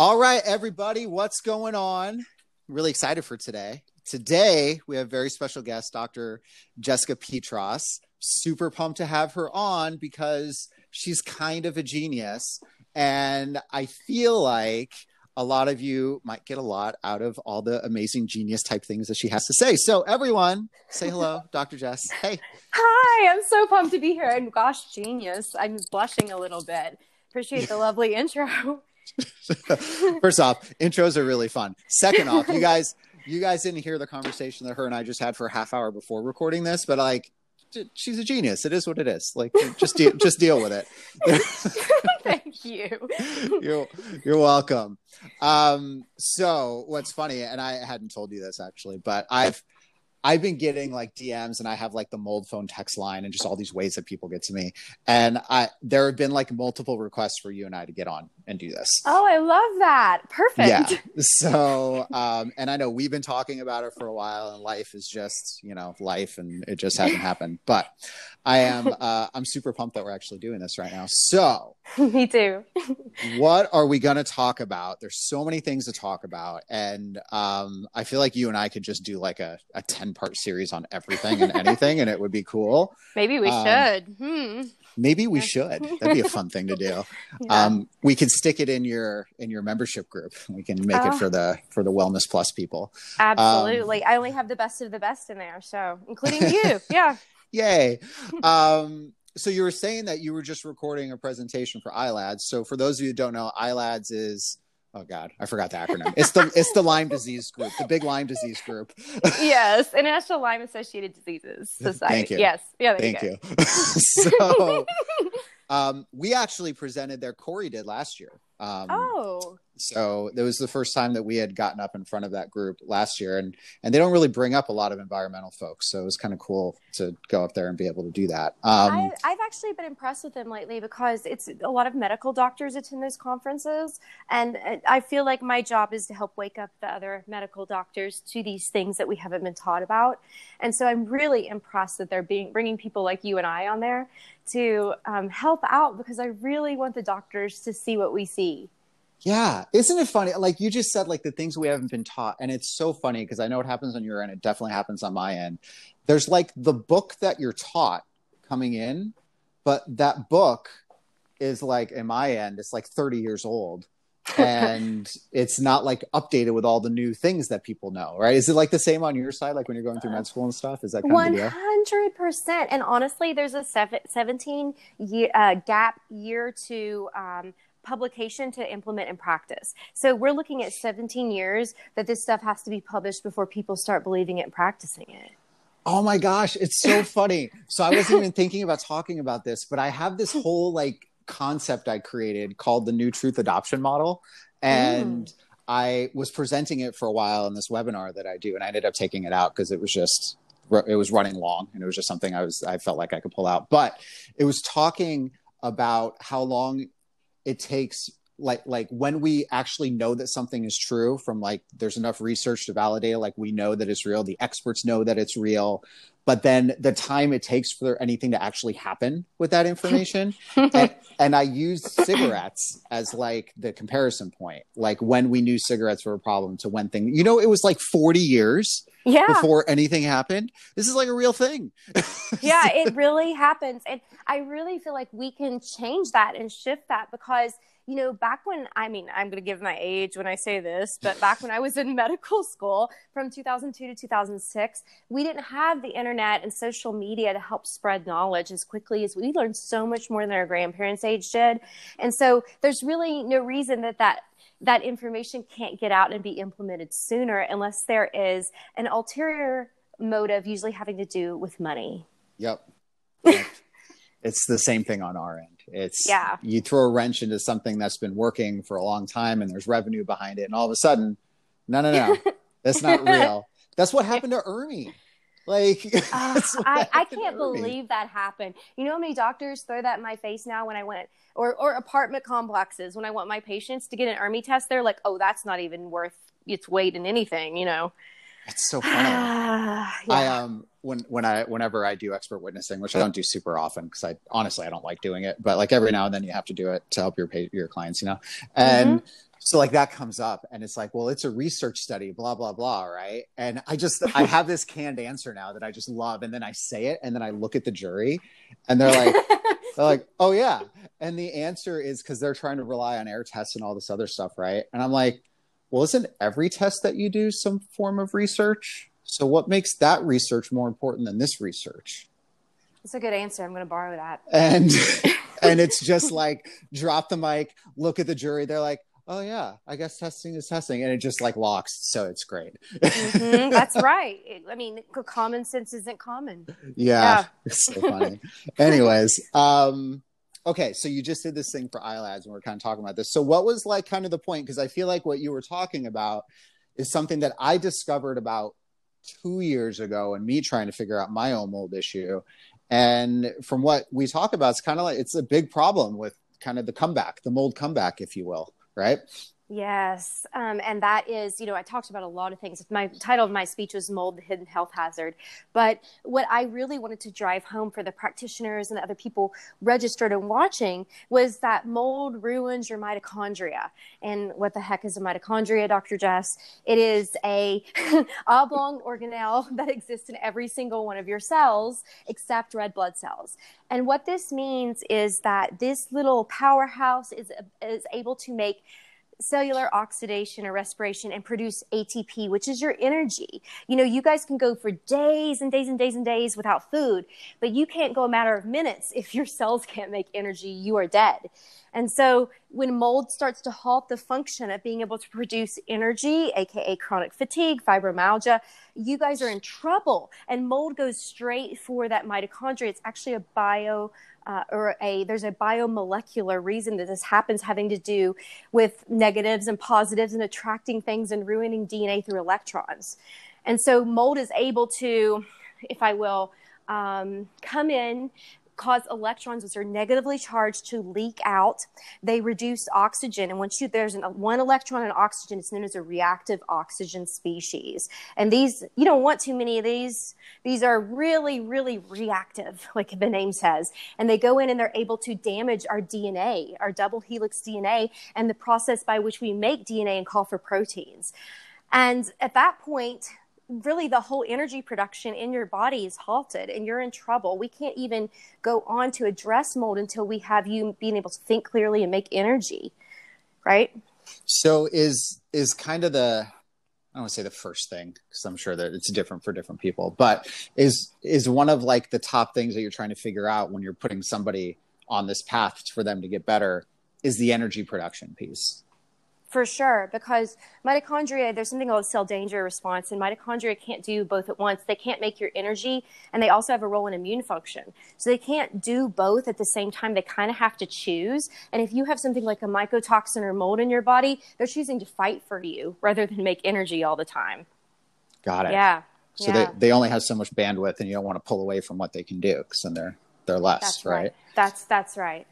All right, everybody, what's going on? really excited for today. Today, we have a very special guest, Dr. Jessica Peatross. Super pumped to have her on because she's kind of a genius. And I feel like a lot of you might get a lot out of all the amazing genius type things that she has to say. So, everyone, say hello, Dr. Jess. Hey. Hi, I'm so pumped to be here. And gosh, genius. I'm blushing a little bit. Appreciate the lovely intro. First off, intros are really fun. Second off, you guys, you guys didn't hear the conversation that her and I just had for a half hour before recording this, but like, she's a genius. It is what it is. Like, just de- just deal with it. Thank you. You're you're welcome. Um, so what's funny, and I hadn't told you this actually, but I've I've been getting like DMs and I have like the mold phone text line and just all these ways that people get to me. And I there have been like multiple requests for you and I to get on and do this. Oh, I love that. Perfect. Yeah. So um and I know we've been talking about it for a while and life is just, you know, life and it just hasn't happened. But I am uh I'm super pumped that we're actually doing this right now. So me too. what are we gonna talk about? There's so many things to talk about. And um I feel like you and I could just do like a, a 10 10 part series on everything and anything, and it would be cool. Maybe we um, should. Hmm. Maybe we should. That'd be a fun thing to do. Yeah. Um, we could stick it in your in your membership group. We can make oh. it for the for the Wellness Plus people. Absolutely. Um, I only have the best of the best in there, so including you. Yeah. Yay. Um, so you were saying that you were just recording a presentation for ILADS. So for those of you who don't know, ILADS is oh god. I forgot the acronym. It's the it's the lyme disease group the big lyme disease group. Yes international lyme associated diseases society. Thank you. yes. Yeah thank you, you. so um, we actually presented there corey did last year. Um, oh so it was the first time that we had gotten up in front of that group last year and and they don't really bring up a lot of environmental folks so it was kind of cool to go up there and be able to do that. Um, I, i've actually been impressed with them lately because it's a lot of medical doctors attend those conferences and i feel like my job is to help wake up the other medical doctors to these things that we haven't been taught about. And so i'm really impressed that they're being bringing people like you and i on there to um, help out because i really want the doctors to see what we see yeah, isn't it funny? Like you just said, like the things we haven't been taught, and it's so funny because I know it happens on your end. It definitely happens on my end. There's like the book that you're taught coming in, but that book is like in my end, it's like 30 years old, and it's not like updated with all the new things that people know, right? Is it like the same on your side, like when you're going through med school and stuff? Is that one hundred percent? And honestly, there's a 17 year uh, gap year to. Um, publication to implement and practice. So we're looking at 17 years that this stuff has to be published before people start believing it and practicing it. Oh my gosh, it's so funny. So I wasn't even thinking about talking about this, but I have this whole like concept I created called the new truth adoption model. And mm. I was presenting it for a while in this webinar that I do, and I ended up taking it out because it was just it was running long and it was just something I was I felt like I could pull out. But it was talking about how long it takes like like when we actually know that something is true from like there's enough research to validate like we know that it's real the experts know that it's real but then the time it takes for anything to actually happen with that information. And, and i used cigarettes as like the comparison point like when we knew cigarettes were a problem to when thing you know it was like 40 years yeah. before anything happened? This is like a real thing. Yeah it really happens. And i really feel like we can change that and shift that because you know, back when I mean, I'm going to give my age when I say this, but back when I was in medical school from 2002 to 2006, we didn't have the internet and social media to help spread knowledge as quickly as we learned so much more than our grandparents' age did. And so there's really no reason that that that information can't get out and be implemented sooner unless there is an ulterior motive usually having to do with money. Yep. it's the same thing on our end. It's Yeah. you throw a wrench into something that's been working for a long time and there's revenue behind it, and all of a sudden, no, no, no, that's not real. That's what happened to ERMI. Like what I, I can't believe that happened. You know how many doctors throw that in my face now when I went, or, or apartment complexes when I want my patients to get an ERMI test? They're like, oh, that's not even worth its weight in anything, you know? It's so funny. yeah. I um when when I whenever I do expert witnessing, which I don't do super often because I honestly I don't like doing it, but like every now and then you have to do it to help your pa- your clients, you know. And so like that comes up, and it's like, well, it's a research study, blah blah blah, right? And I just I have this canned answer now that I just love, and then I say it, and then I look at the jury, and they're like. They're like, oh yeah, and the answer is because they're trying to rely on air tests and all this other stuff, right? And I'm like, well, isn't every test that you do some form of research? So what makes that research more important than this research? That's a good answer. I'm going to borrow that. And and it's just like drop the mic, look at the jury. They're like, oh yeah, I guess testing is testing, and it just like locks. So it's great. Mhm, that's right. It- I mean, common sense isn't common. yeah, Yeah. it's so funny. Anyways, um, okay, so you just did this thing for ILADS, and we're kind of talking about this. So what was like kind of the point? Because I feel like what you were talking about is something that I discovered about two years ago, and me trying to figure out my own mold issue. And from what we talk about, it's kind of like it's a big problem with kind of the comeback, the mold comeback, if you will, right? Yes. Um, and that is, you know, I talked about a lot of things. My title of my speech was Mold, the Hidden Health Hazard. But what I really wanted to drive home for the practitioners and the other people registered and watching was that mold ruins your mitochondria. And what the heck is a mitochondria, Dr. Jess? It is a oblong organelle that exists in every single one of your cells except red blood cells. And what this means is that this little powerhouse is, is able to make cellular oxidation or respiration and produce ATP, which is your energy. You know, you guys can go for days and days and days and days without food, but you can't go a matter of minutes if your cells can't make energy, you are dead. And so when mold starts to halt the function of being able to produce energy, aka chronic fatigue, fibromyalgia, you guys are in trouble. And mold goes straight for that mitochondria. It's actually a bio uh, or a there's a biomolecular reason that this happens having to do with negatives and positives and attracting things and ruining DNA through electrons. And so mold is able to, if I will, um, come in, cause electrons which are negatively charged to leak out. They reduce oxygen, and once you there's an, one electron in oxygen, it's known as a reactive oxygen species. And these you don't want too many of these. These are really, really reactive, like the name says, and they go in and they're able to damage our DNA, our double helix DNA, and the process by which we make DNA and call for proteins. And at that point, really the whole energy production in your body is halted and you're in trouble. We can't even go on to address mold until we have you being able to think clearly and make energy. Right? So is is kind of the I want to say the first thing because I'm sure that it's different for different people, but is is one of like the top things that you're trying to figure out when you're putting somebody on this path for them to get better is the energy production piece. For sure, because mitochondria, there's something called cell danger response, and mitochondria can't do both at once. They can't make your energy, and they also have a role in immune function. So they can't do both at the same time. They kind of have to choose. And if you have something like a mycotoxin or mold in your body, they're choosing to fight for you rather than make energy all the time. Got it. Yeah. So yeah. they, they only have so much bandwidth, and you don't want to pull away from what they can do because then they're they're less, that's right? right. That's that's right.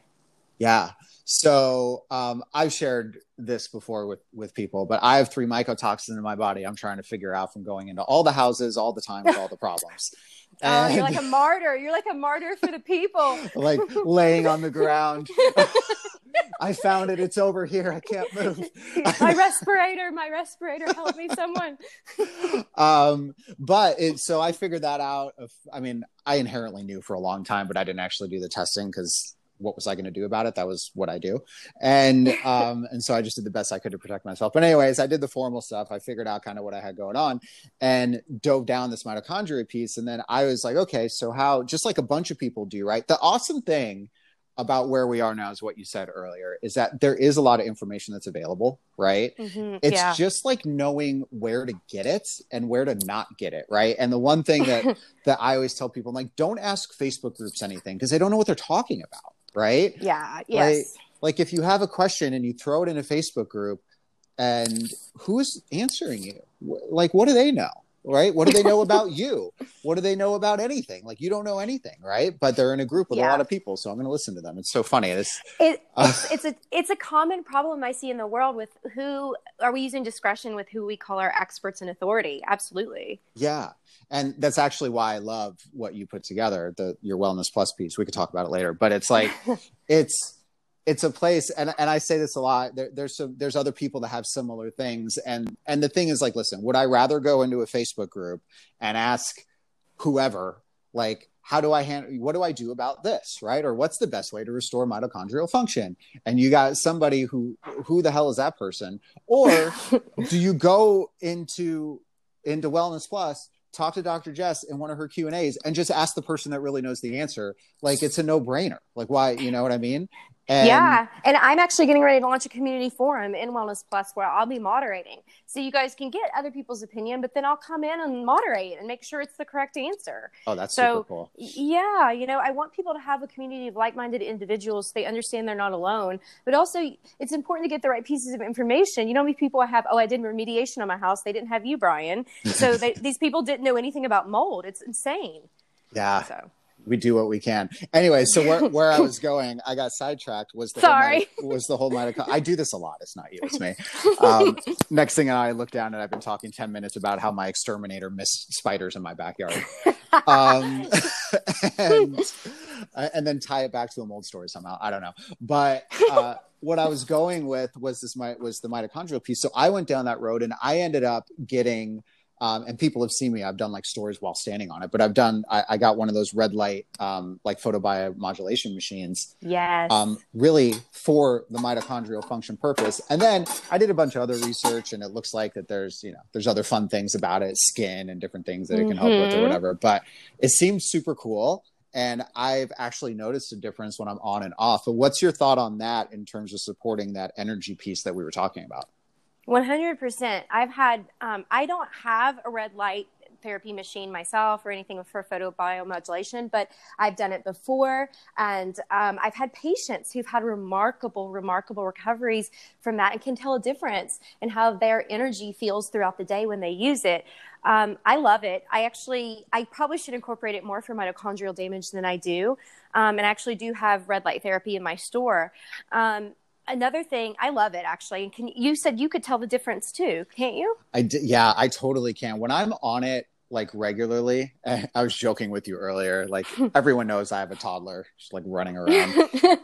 Yeah. So um, I've shared this before with with people, but I have three mycotoxins in my body. I'm trying to figure out from going into all the houses all the time with all the problems. Oh, you're like a martyr. You're like a martyr for the people. like laying on the ground. I found it. It's over here. I can't move. my respirator, my respirator, help me, someone. um, but it, so I figured that out. Of, I mean, I inherently knew for a long time, but I didn't actually do the testing because what was I going to do about it? That was what I do, and um, and so I just did the best I could to protect myself. But anyways, I did the formal stuff. I figured out kind of what I had going on, and dove down this mitochondria piece. And then I was like, okay, so how? Just like a bunch of people do, right? The awesome thing about where we are now is what you said earlier is that there is a lot of information that's available right Mhm, it's yeah. just like knowing where to get it and where to not get it right and the one thing that that i always tell people I'm like don't ask facebook groups anything because they don't know what they're talking about right yeah. Yes. like if you have a question and you throw it in a facebook group and who is answering you like what do they know right what do they know about you what do they know about anything like you don't know anything right but they're in a group with a lot of people so i'm going to listen to them it's so funny it's It, Uh, it's, it's a it's a common problem I see in the world with who are we using discretion with who we call our experts and authority? Absolutely. Yeah. And that's actually why I love what you put together, the your wellness plus piece. We could talk about it later, but it's like it's it's a place and and I say this a lot. There, there's some there's other people that have similar things and and the thing is like listen, would I rather go into a Facebook group and ask whoever like how do I handle what do I do about this, right? Or what's the best way to restore mitochondrial function? And you got somebody who who the hell is that person? Or do you go into into wellness plus talk to dr jess in one of her q and a's and just ask the person that really knows the answer like it's a no-brainer like why you know what i mean and yeah, and I'm actually getting ready to launch a community forum in Wellness Plus where I'll be moderating, so you guys can get other people's opinion, but then I'll come in and moderate and make sure it's the correct answer. oh that's So- super cool Yeah, you know, I want people to have a community of like-minded individuals. So they understand they're not alone, but also it's important to get the right pieces of information. You know, how many people I have. Oh, I did remediation on my house. They didn't have you, Brian. So they, these people didn't know anything about mold. It's insane. yeah So we do what we can anyway so where, where i was going i got sidetracked was the Sorry. whole, was the whole mitochondria i do this a lot it's not you it's me um, next thing i look down and i've been talking 10 minutes about how my exterminator missed spiders in my backyard um, and, and then tie it back to a mold story somehow. I don't know, but uh, what I was going with was this mi- was the mitochondrial piece. So I went down that road, and I ended up getting. Um, and people have seen me. I've done like stories while standing on it, but I've done. I, I got one of those red light, um, like photobiomodulation machines, yes, um, really for the mitochondrial function purpose. And then I did a bunch of other research, and it looks like that there's you know there's other fun things about it, skin and different things that it can help with or Mhm. whatever. But it seems super cool, and I've actually noticed a difference when I'm on and off. But what's your thought on that in terms of supporting that energy piece that we were talking about? One hundred percent. I've had. Um, I don't have a red light therapy machine myself or anything for photobiomodulation, but I've done it before, and um, I've had patients who've had remarkable, remarkable recoveries from that, and can tell a difference in how their energy feels throughout the day when they use it. Um, I love it. I actually, I probably should incorporate it more for mitochondrial damage than I do, um, and I actually do have red light therapy in my store. Um, another thing i love it actually can you said you could tell the difference too can't you I d- yeah, I totally can. When I'm on it like regularly, I was joking with you earlier. Like everyone knows I have a toddler just like running around.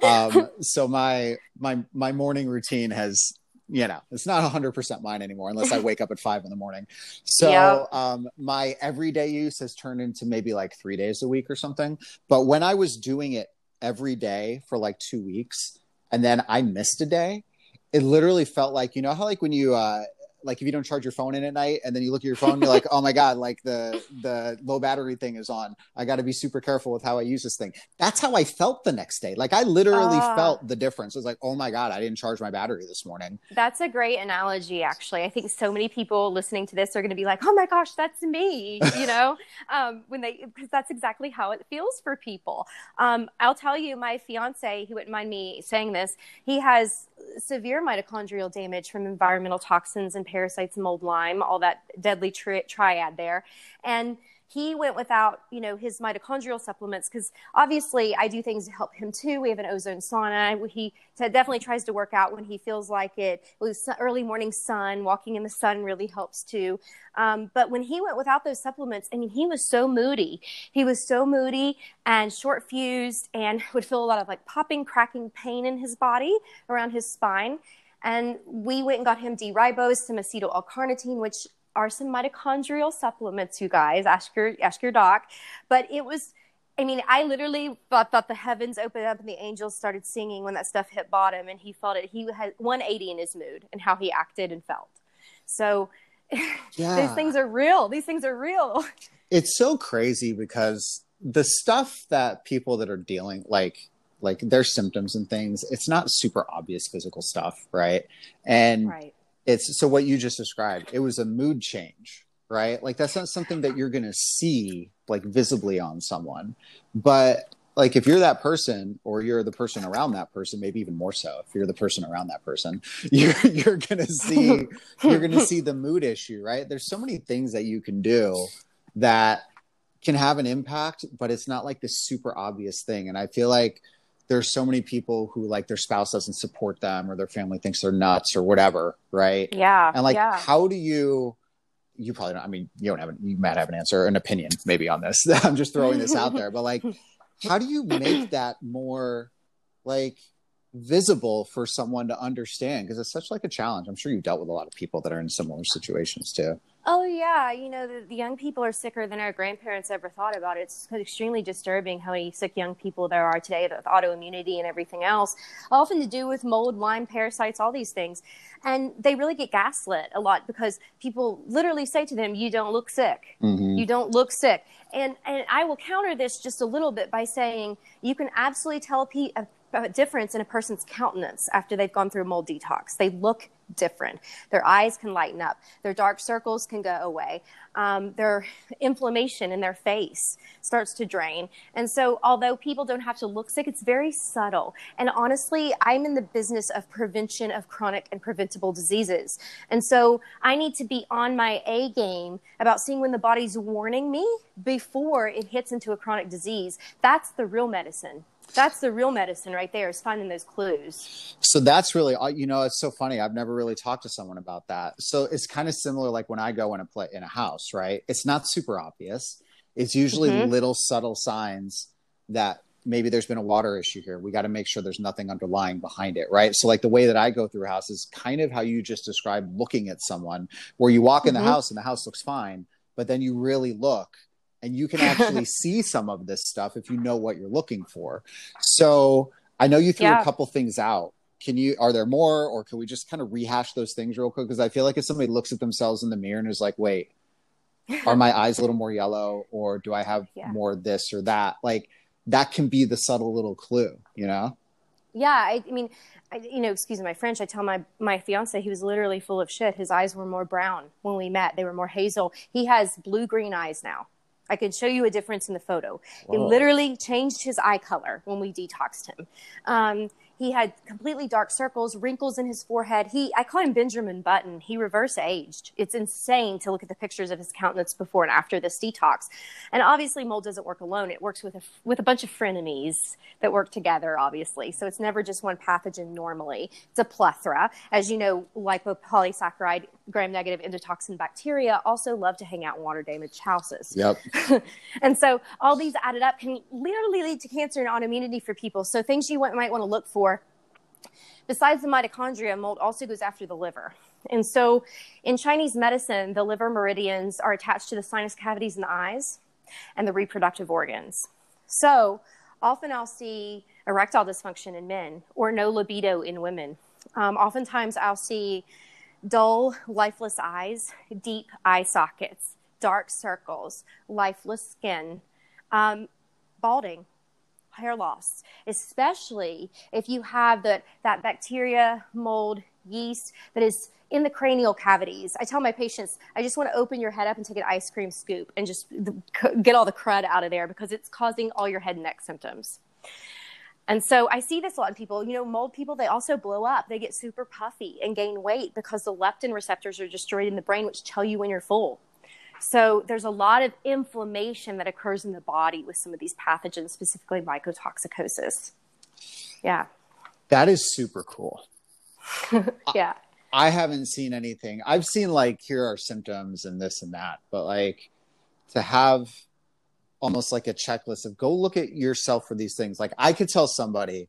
um, so my my my morning routine has you know it's not 100% mine anymore unless i wake up at five in the morning so Yep. um, my everyday use has turned into maybe like three days a week or something but when i was doing it every day for like two weeks and then i missed a day it literally felt like you know how like when you uh like if you don't charge your phone in at night and then you look at your phone you're like oh my god like the the low battery thing is on. I got to be super careful with how i use this thing. That's how i felt the next day. Like i literally Ah. felt the difference. It was like oh my god i didn't charge my battery this morning. That's a great analogy actually. I think so many people listening to this are going to be like oh my gosh that's me you know? Um, when they because that's exactly how it feels for people. Um, i'll tell you my fiance he wouldn't mind me saying this he has severe mitochondrial damage from environmental toxins and parasites mold lyme all that deadly tri- triad there. And he went without you know his mitochondrial supplements because obviously i do things to help him too. We have an ozone sauna. He definitely tries to work out when he feels like it. Early morning sun walking in the sun really helps too. Um, but when he went without those supplements i mean he was so moody. He was so moody and short fused and would feel a lot of like popping cracking pain in his body around his spine and we went and got him D-ribose, some acetyl L-carnitine, which are some mitochondrial supplements, you guys. Ask your ask your doc. But it was, I mean, I literally thought, thought the heavens opened up and the angels started singing when that stuff hit bottom, and he felt it. He had 180 in his mood and how he acted and felt. So yeah these things are real. These things are real. it's so crazy because the stuff that people that are dealing like like their symptoms and things. It's not super obvious physical stuff, right? And Right. it's so what you just described. It was a mood change, right? Like that's not something that you're going to see like visibly on someone, but like if you're that person or you're the person around that person maybe even more so if you're the person around that person you're you're gonna see you're gonna see the mood issue right there's so many things that you can do that can have an impact but it's not like this super obvious thing and i feel like there's so many people who like their spouse doesn't support them or their family thinks they're nuts or whatever right? Yeah. and like yeah. how do you you probably don't i mean you don't have an, you might have an answer an opinion maybe on this. I'm just throwing this out there. But like how do you make that more like visible for someone to understand? Because it's such like a challenge. I'm sure you've dealt with a lot of people that are in similar situations too Oh yeah, you know the, the young people are sicker than our grandparents ever thought about. It's extremely disturbing how many sick young people there are today with autoimmunity and everything else, often to do with mold, Lyme, parasites, all these things, and they really get gaslit a lot because people literally say to them, "You don't look sick. Mhm. You don't look sick." And and I will counter this just a little bit by saying you can absolutely tell a, a, a difference in a person's countenance after they've gone through a mold detox. They look different. Their eyes can lighten up. Their dark circles can go away. Um, their inflammation in their face starts to drain. And so, although people don't have to look sick, it's very subtle. And honestly, I'm in the business of prevention of chronic and preventable diseases. And so, I need to be on my A game about seeing when the body's warning me before it hits into a chronic disease. That's the real medicine. That's the real medicine right there is finding those clues. so that's really uh, you know it's so funny i've never really talked to someone about that so it's kind of similar like when i go in a play in a house right it's not super obvious it's usually Mhm. little subtle signs that maybe there's been a water issue here we got to make sure there's nothing underlying behind it right so like the way that i go through a house is kind of how you just described looking at someone where you walk in the Mhm. house and the house looks fine but then you really look and you can actually see some of this stuff if you know what you're looking for so i know you threw Yeah. a couple things out can you are there more or can we just kind of rehash those things real quick because i feel like if somebody looks at themselves in the mirror and is like wait are my eyes a little more yellow or do i have Yeah. more this or that like that can be the subtle little clue you know Yeah, I, I mean, I, you know, excuse my French. I tell my my fiance he was literally full of shit. His eyes were more brown when we met. They were more hazel. He has blue green eyes now. I can show you a difference in the photo. It literally changed his eye color when we detoxed him. Um, he had completely dark circles, wrinkles in his forehead. He, I call him Benjamin Button. He reverse aged. It's insane to look at the pictures of his countenance before and after this detox. And obviously, mold doesn't work alone. It works with a, with a bunch of frenemies that work together, obviously. So it's never just one pathogen normally. It's a plethora. As you know, lipopolysaccharide, gram negative endotoxin bacteria also love to hang out in water damaged houses. yep and so all these added up can literally lead to cancer and autoimmunity for people. So things you might want to look for. Besides the mitochondria, mold also goes after the liver. And so in Chinese medicine, the liver meridians are attached to the sinus cavities in the eyes and the reproductive organs. So often I'll see erectile dysfunction in men or no libido in women. Um, oftentimes I'll see dull, lifeless eyes, deep eye sockets, dark circles, lifeless skin, um, balding, hair loss, especially if you have the, that bacteria, mold, yeast that is in the cranial cavities. I tell my patients, I just want to open your head up and take an ice cream scoop and just get all the crud out of there because it's causing all your head and neck symptoms. And so I see this a lot in people. You know, mold people, they also blow up. They get super puffy and gain weight because the leptin receptors are destroyed in the brain, which tell you when you're full. So there's a lot of inflammation that occurs in the body with some of these pathogens, specifically mycotoxicosis. Yeah. that is super cool Yeah. i haven't seen anything i've seen like here are symptoms and this and that but like to have almost like a checklist of go look at yourself for these things like i could tell somebody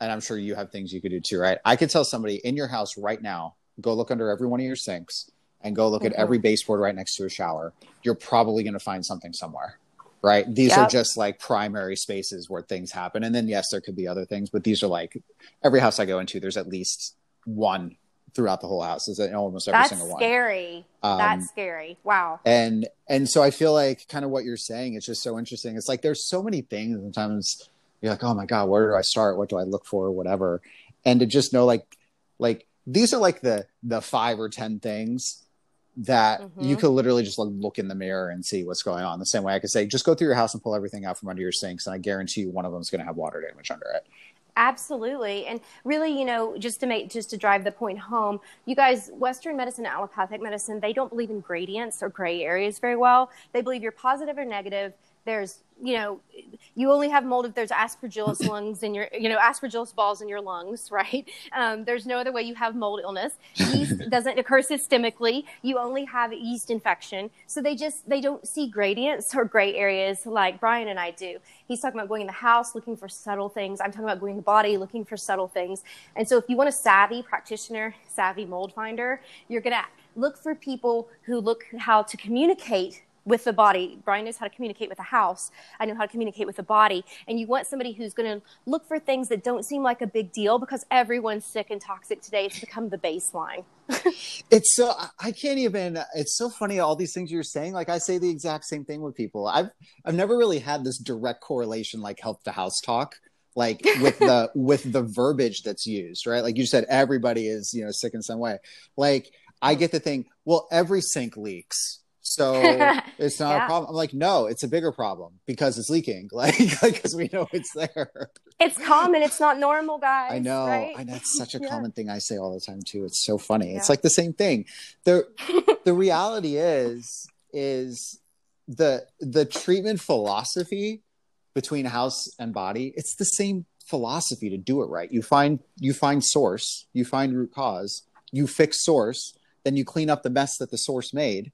and i'm sure you have things you could do too right i could tell somebody in your house right now go look under every one of your sinks and go look at Mhm. every baseboard right next to a shower you're probably going to find something somewhere right these are just like primary spaces where things happen and then yes there could be other things but these are like every house i go into there's at least one throughout the whole house is almost every That's single one scary. Um, That's scary. Wow. and and so i feel like kind of what you're saying is just so interesting it's like there's so many things sometimes you're like, oh my god, where do I start? What do I look for? Whatever, and to just know like like these are like the the five or ten things that Mhm. you could literally just look in the mirror and see what's going on. The same way I could say, just go through your house and pull everything out from under your sinks, and I guarantee you one of them is going to have water damage under it. Absolutely. And really, you know, just to make just to drive the point home, you guys, Western medicine, allopathic medicine, they don't believe in gradients or gray areas very well. They believe you're positive or negative. There's, you know, you only have mold if there's aspergillus lungs in your, you know, aspergillus balls in your lungs, right? Um, there's no other way you have mold illness. Yeast doesn't occur systemically. You only have yeast infection. So they just, they don't see gradients or gray areas like Brian and I do. He's talking about going in the house, looking for subtle things. I'm talking about going in the body, looking for subtle things. And so if you want a savvy practitioner, savvy mold finder, you're going to look for people who look how to communicate with the body. Brian knows how to communicate with the house. I know how to communicate with the body. And you want somebody who's going to look for things that don't seem like a big deal because everyone's sick and toxic today. It's become the baseline. It's so I- can't even. It's so funny all these things you're saying. Like I say the exact same thing with people. I've I've never really had this direct correlation like health to house talk. Like with the with the verbiage that's used, right? Like you said, everybody is you know sick in some way. Like I mm. get the thing. Well, every sink leaks, so it's not Yeah. a problem. I'm like, no, it's a bigger problem because it's leaking. Like because we know it's there. It's common. It's not normal, guys. I know. Right? I know it's such a Yeah. common thing I say all the time too. It's so funny. It's like the same thing. The the reality is is the the treatment philosophy between house and body, it's the same philosophy to do it right. You find you find source, you find root cause, you fix source, then you clean up the mess that the source made,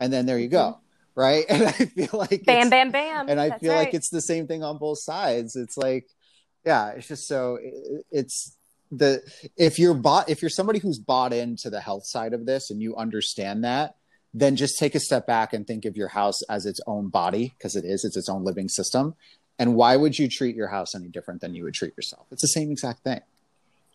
and then there you go. Right. And I feel like Mm-hmm. Bam, bam, bam. and I That's feel like it's the same thing on both sides. It's like, yeah, it's just so it- it's the if you're bought if you're somebody who's bought into the health side of this and you understand that, then just take a step back and think of your house as its own body because it is. It's its own living system. And why would you treat your house any different than you would treat yourself? It's the same exact thing.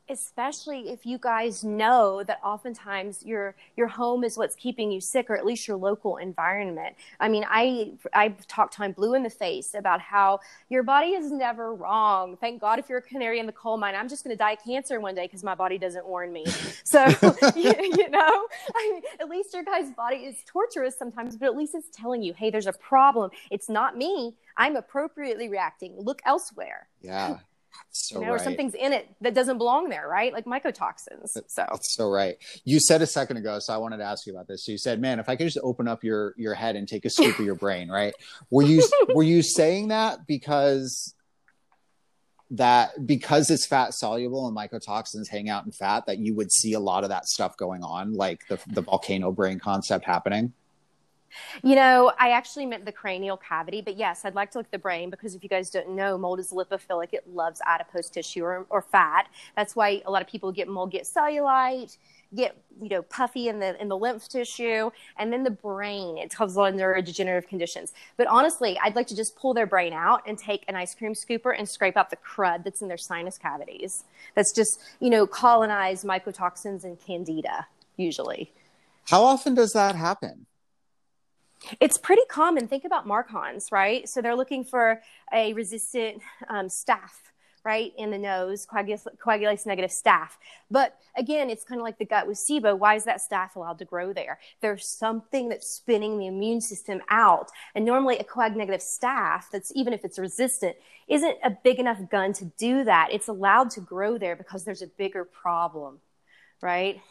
Especially if you guys know that oftentimes your your home is what's keeping you sick or at least your local environment. I mean i i've talked time blue in the face about how your body is never wrong. Thank god if you're a canary in the coal mine. I'm just going to die of cancer one day because my body doesn't warn me. So you, you know I mean, at least your guy's body is torturous sometimes but at least it's telling you hey there's a problem. It's not me. I'm appropriately reacting. Look elsewhere. Yeah. So you know, right. or something's in it that doesn't belong there, right? Like mycotoxins. So That's so right. You said a second ago, so I wanted to ask you about this. So you said, "Man, if I could just open up your your head and take a scoop of your brain, right?" Were you were you saying that because that because it's fat soluble and mycotoxins hang out in fat that you would see a lot of that stuff going on, like the the volcano brain concept happening? You know, I actually meant the cranial cavity, but yes, I'd like to look at the brain because if you guys don't know, mold is lipophilic. It loves adipose tissue or, or fat. That's why a lot of people get mold, get cellulite, get you know puffy in the in the lymph tissue, and then the brain. It causes a lot of neurodegenerative conditions. But honestly, I'd like to just pull their brain out and take an ice cream scooper and scrape out the crud that's in their sinus cavities. That's just you know colonized mycotoxins and candida usually. How often does that happen? It's pretty common. Think about MARCoNS, right? So they're looking for a resistant um, staph, right, in the nose, coagulase, coagulase negative staph. But again, it's kind of like the gut with SIBO. Why is that staph allowed to grow there? There's something that's spinning the immune system out. And normally, a coag negative staph, that's even if it's resistant, isn't a big enough gun to do that. It's allowed to grow there because there's a bigger problem, right?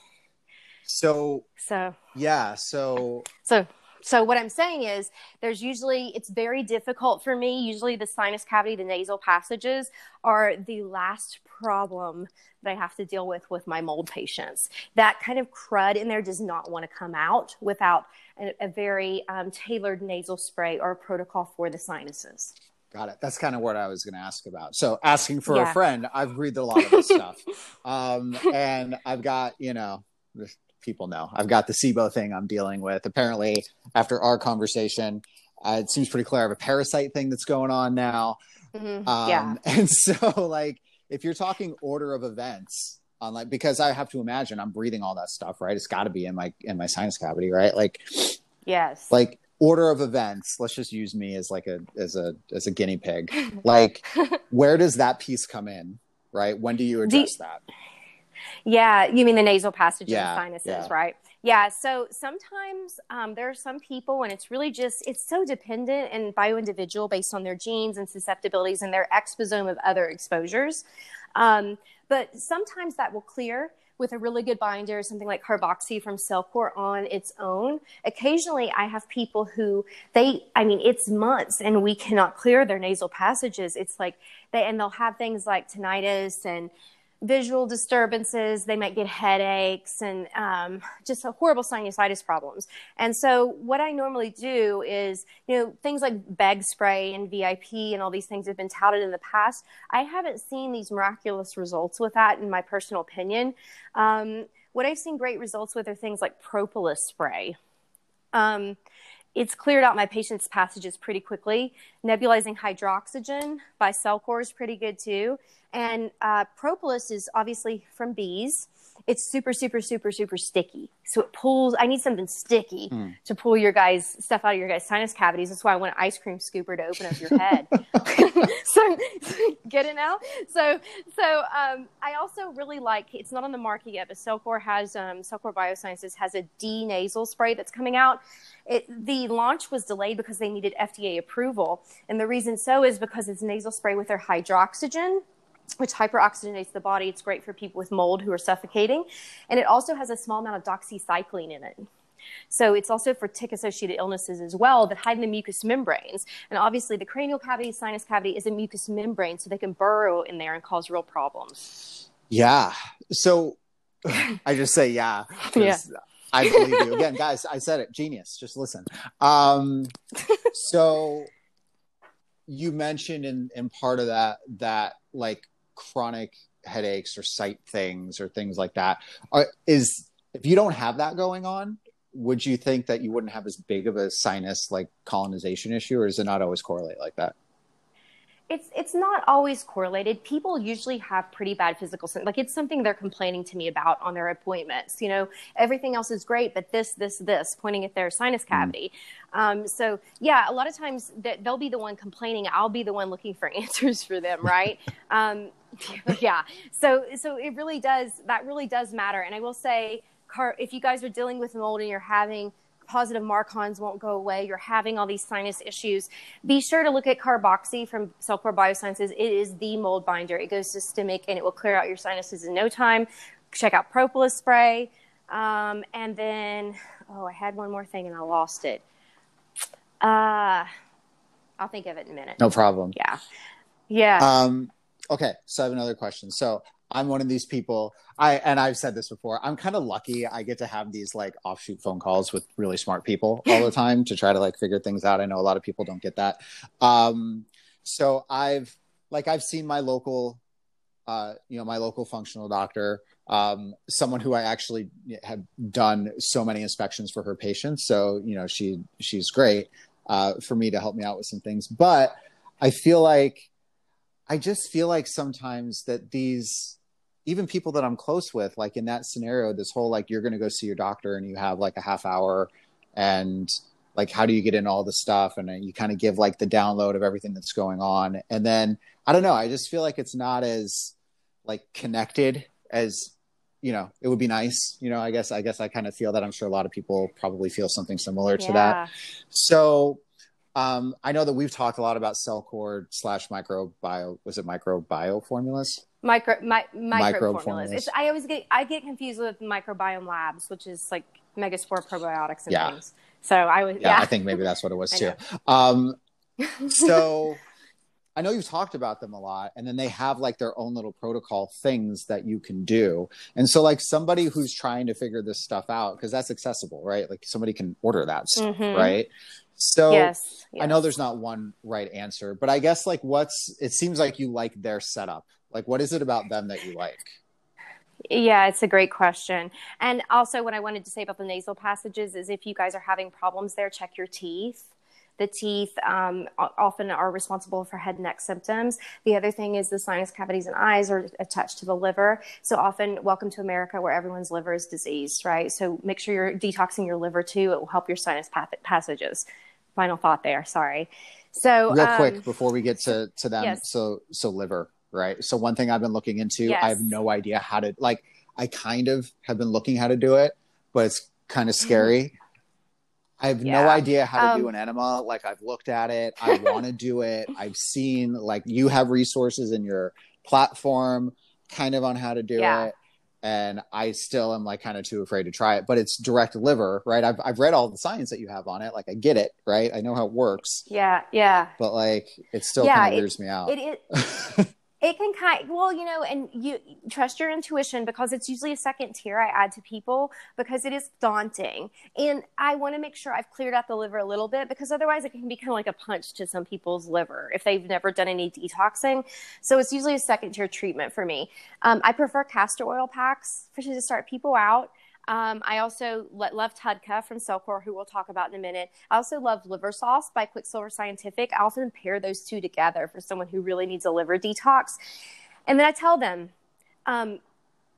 So So yeah, so So, so what I'm saying is, there's usually it's very difficult for me. Usually, the sinus cavity, the nasal passages, are the last problem that I have to deal with with my mold patients. That kind of crud in there does not want to come out without a, a very um, tailored nasal spray or a protocol for the sinuses. Got it. That's kind of what I was going to ask about. So, asking for a friend, I've read a lot of this stuff, um, and I've got you know, people know I've got the SIBO thing I'm dealing with. Apparently, after our conversation, uh, it seems pretty clear I have a parasite thing that's going on now. Mhm. Um, yeah. And so, like, if you're talking order of events, on like, because I have to imagine I'm breathing all that stuff, right? It's got to be in my in my sinus cavity, right? Like, Yes. like order of events let's just use me as like a as a as a guinea pig like where does that piece come in right when do you address The- that Yeah, you mean the nasal passages Yeah, and sinuses, yeah. right? Yeah. So sometimes um, there are some people, and it's really just it's so dependent and bio individual based on their genes and susceptibilities and their exposome of other exposures. Um, but sometimes that will clear with a really good binder, something like carboxy from Cellcore on its own. Occasionally, I have people who they, I mean, it's months and we cannot clear their nasal passages. It's like they, and they'll have things like tinnitus and visual disturbances. They might get headaches and um, just horrible sinusitis problems. And so, what I normally do is, you know, things like BEG spray and VIP and all these things have been touted in the past. I haven't seen these miraculous results with that, in my personal opinion. Um, what I've seen great results with are things like propolis spray. Um, it's cleared out my patient's passages pretty quickly. Nebulizing hydroxygen by Cellcore is pretty good too. And uh, propolis is obviously from bees. It's super, super, super, super sticky. So it pulls. I need something sticky Hmm. to pull your guys' stuff out of your guys' sinus cavities. That's why I want an ice cream scooper to open up your head. so get it now. So so um, I also really like. It's not on the market yet, but Cellcore has um, Cellcore Biosciences has a D nasal spray that's coming out. It, the launch was delayed because they needed FDA approval, and the reason so is because it's nasal spray with their hydroxygen which hyperoxygenates the body. It's great for people with mold who are suffocating. And it also has a small amount of doxycycline in it. So it's also for tick associated illnesses as well that hide in the mucous membranes. And obviously, the cranial cavity, sinus cavity is a mucous membrane, so they can burrow in there and cause real problems. Yeah. So I just say yeah. yeah. I believe you. Again, guys, I said it. Genius. Just listen. Um, so you mentioned in, in part of that that like chronic headaches or sight things or things like that. Are, is if you don't have that going on would you think that you wouldn't have as big of a sinus like colonization issue or does it not always correlate like that It's it's not always correlated. People usually have pretty bad physical symptoms. Like it's something they're complaining to me about on their appointments. You know, everything else is great, but this, this, this, pointing at their sinus cavity. Um, so yeah, a lot of times that they'll be the one complaining. I'll be the one looking for answers for them, right? um, yeah. So so it really does. That really does matter. And I will say, car, if you guys are dealing with mold and you're having positive MARCoNS won't go away, you're having all these sinus issues, be sure to look at Carboxy from Cellcore Biosciences. It is the mold binder. It goes systemic and it will clear out your sinuses in no time. Check out Propolis spray. Um, and then, oh, I had one more thing and I lost it. Uh, I'll think of it in a minute. no problem Yeah. Yeah. Um, okay, so I have another question. So I'm one of these people. I and I've said this before. I'm kind of lucky. I get to have these like offshoot phone calls with really smart people all the time to try to like figure things out. I know a lot of people don't get that. Um, so I've like I've seen my local, uh, you know, my local functional doctor. Um, someone who I actually have done so many inspections for her patients. So you know, she she's great uh, for me to help me out with some things. But I feel like I just feel like sometimes that these, even people that I'm close with, like in that scenario, this whole like you're going to go see your doctor and you have like a half hour and like how do you get in all the stuff and you kind of give like the download of everything that's going on and then I don't know, I just feel like it's not as like connected as you know it would be nice you know i guess i guess i kind of feel that i'm sure a lot of people probably feel something similar to that so um, I know that we've talked a lot about CellCore slash microbio. Was it microbio formulas? Micro my, micro formulas. formulas. It's, I always get I get confused with microbiome labs, which is like megaspore probiotics and Yeah. things. So I was Yeah, yeah, I think maybe that's what it was too. Um, so I know you've talked about them a lot, and then they have like their own little protocol things that you can do. And so, like somebody who's trying to figure this stuff out, because that's accessible, right? Like somebody can order that stuff, Mhm. right? So yes, I know there's not one right answer, but I guess like what's it seems like you like their setup. Like what is it about them that you like? Yeah, it's a great question. And also, what I wanted to say about the nasal passages is if you guys are having problems there, check your teeth. The teeth um, often are responsible for head and neck symptoms. The other thing is the sinus cavities and eyes are attached to the liver. So often, welcome to America where everyone's liver is diseased, right? So make sure you're detoxing your liver too. It will help your sinus path- passages. final thought there. Sorry. So real um, quick before we get to to them yes. so so liver right so one thing i've been looking into Yes. i have no idea how to like i kind of have been looking how to do it but it's kind of scary i have no idea how to do Um, an enema. Like i've looked at it. I want to do it. I've seen like you have resources in your platform kind of on how to do Yeah. it and i still am like kind of too afraid to try it but it's direct liver right? I've, I've read all the science that you have on it. Like i get it right? I know how it works. Yeah, yeah. but like it still Yeah, kind of weirds me out. It, it it can kind well you know and you trust your intuition because it's usually a second tier i add to people because it is daunting. And i want to make sure i've cleared out the liver a little bit because otherwise it can be kind of like a punch to some people's liver if they've never done any detoxing. So it's usually a second tier treatment for me. Um, i prefer castor oil packs for to start people out um, I also lo- love TUDCA from CellCore, who we'll talk about in a minute. I also love Liver Sauce by Quicksilver Scientific. I often pair those two together for someone who really needs a liver detox. And then I tell them, um,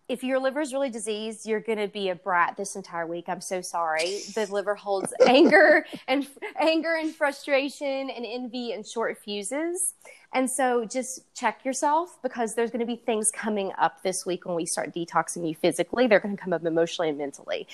if your liver is really diseased, you're going to be a brat this entire week. I'm so sorry. The liver holds anger and anger and frustration and envy and short fuses. And so just check yourself because there's going to be things coming up this week when we start detoxing you physically. They're going to come up emotionally and mentally.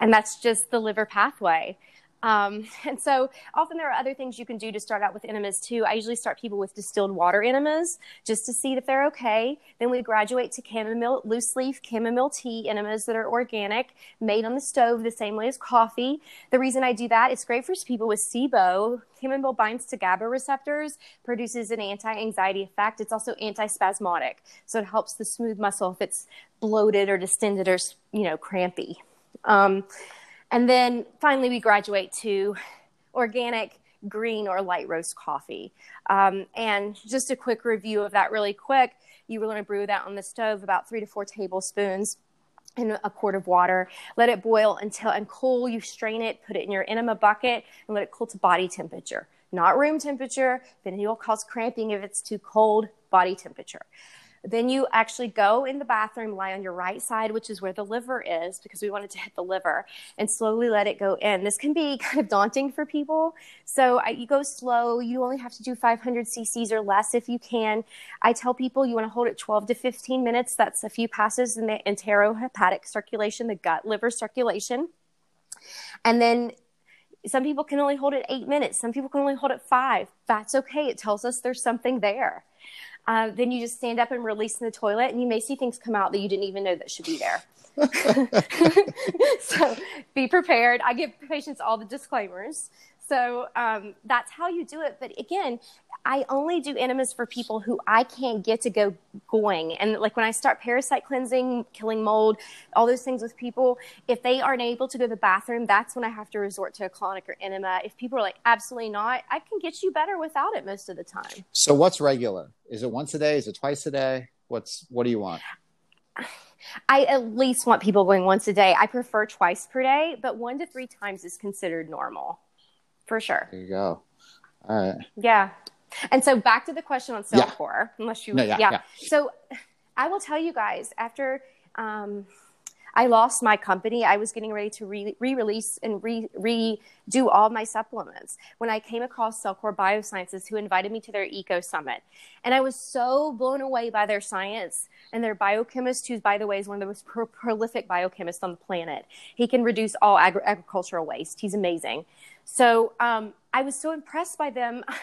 And that's just the liver pathway. Um, and so often there are other things you can do to start out with enemas too. I usually start people with distilled water enemas just to see if they're okay. Then we graduate to chamomile, loose leaf chamomile tea enemas that are organic, made on the stove the same way as coffee. The reason I do that, it's great for people with SIBO. Chamomile binds to GABA receptors, produces an anti-anxiety effect. It's also antispasmodic, so it helps the smooth muscle if it's bloated or distended or you know crampy. Um, and then finally, we graduate to organic green or light roast coffee. Um, and just a quick review of that, really quick. You will want to brew that on the stove about three to four tablespoons in a quart of water. Let it boil until and cool. You strain it, put it in your enema bucket, and let it cool to body temperature, not room temperature. Then it will cause cramping if it's too cold. Body temperature. Then you actually go in the bathroom, lie on your right side, which is where the liver is, because we wanted to hit the liver, and slowly let it go in. This can be kind of daunting for people. So I, you go slow. You only have to do 500 cc's or less if you can. I tell people you want to hold it 12 to 15 minutes. That's a few passes in the enterohepatic circulation, the gut liver circulation. And then some people can only hold it eight minutes. Some people can only hold it five. That's okay. It tells us there's something there. Uh, then you just stand up and release in the toilet, and you may see things come out that you didn't even know that should be there. so be prepared. I give patients all the disclaimers. So um, that's how you do it. But again, I only do enemas for people who I can't get to go going. And like when I start parasite cleansing, killing mold, all those things with people, if they aren't able to go to the bathroom, that's when I have to resort to a colonic or enema. If people are like, absolutely not, I can get you better without it most of the time. So what's regular? Is it once a day? Is it twice a day? What's what do you want? I at least want people going once a day. I prefer twice per day, but one to three times is considered normal for sure. There you go. All right. Yeah. And so back to the question on Yeah. CellCore, unless you, No, yeah, yeah. So I will tell you guys after um, I lost my company, I was getting ready to re release and re redo all my supplements when I came across CellCore Biosciences, who invited me to their Eco Summit. And I was so blown away by their science and their biochemist, who, by the way, is one of the most pro- prolific biochemists on the planet. He can reduce all agri- agricultural waste. He's amazing. So um, I was so impressed by them.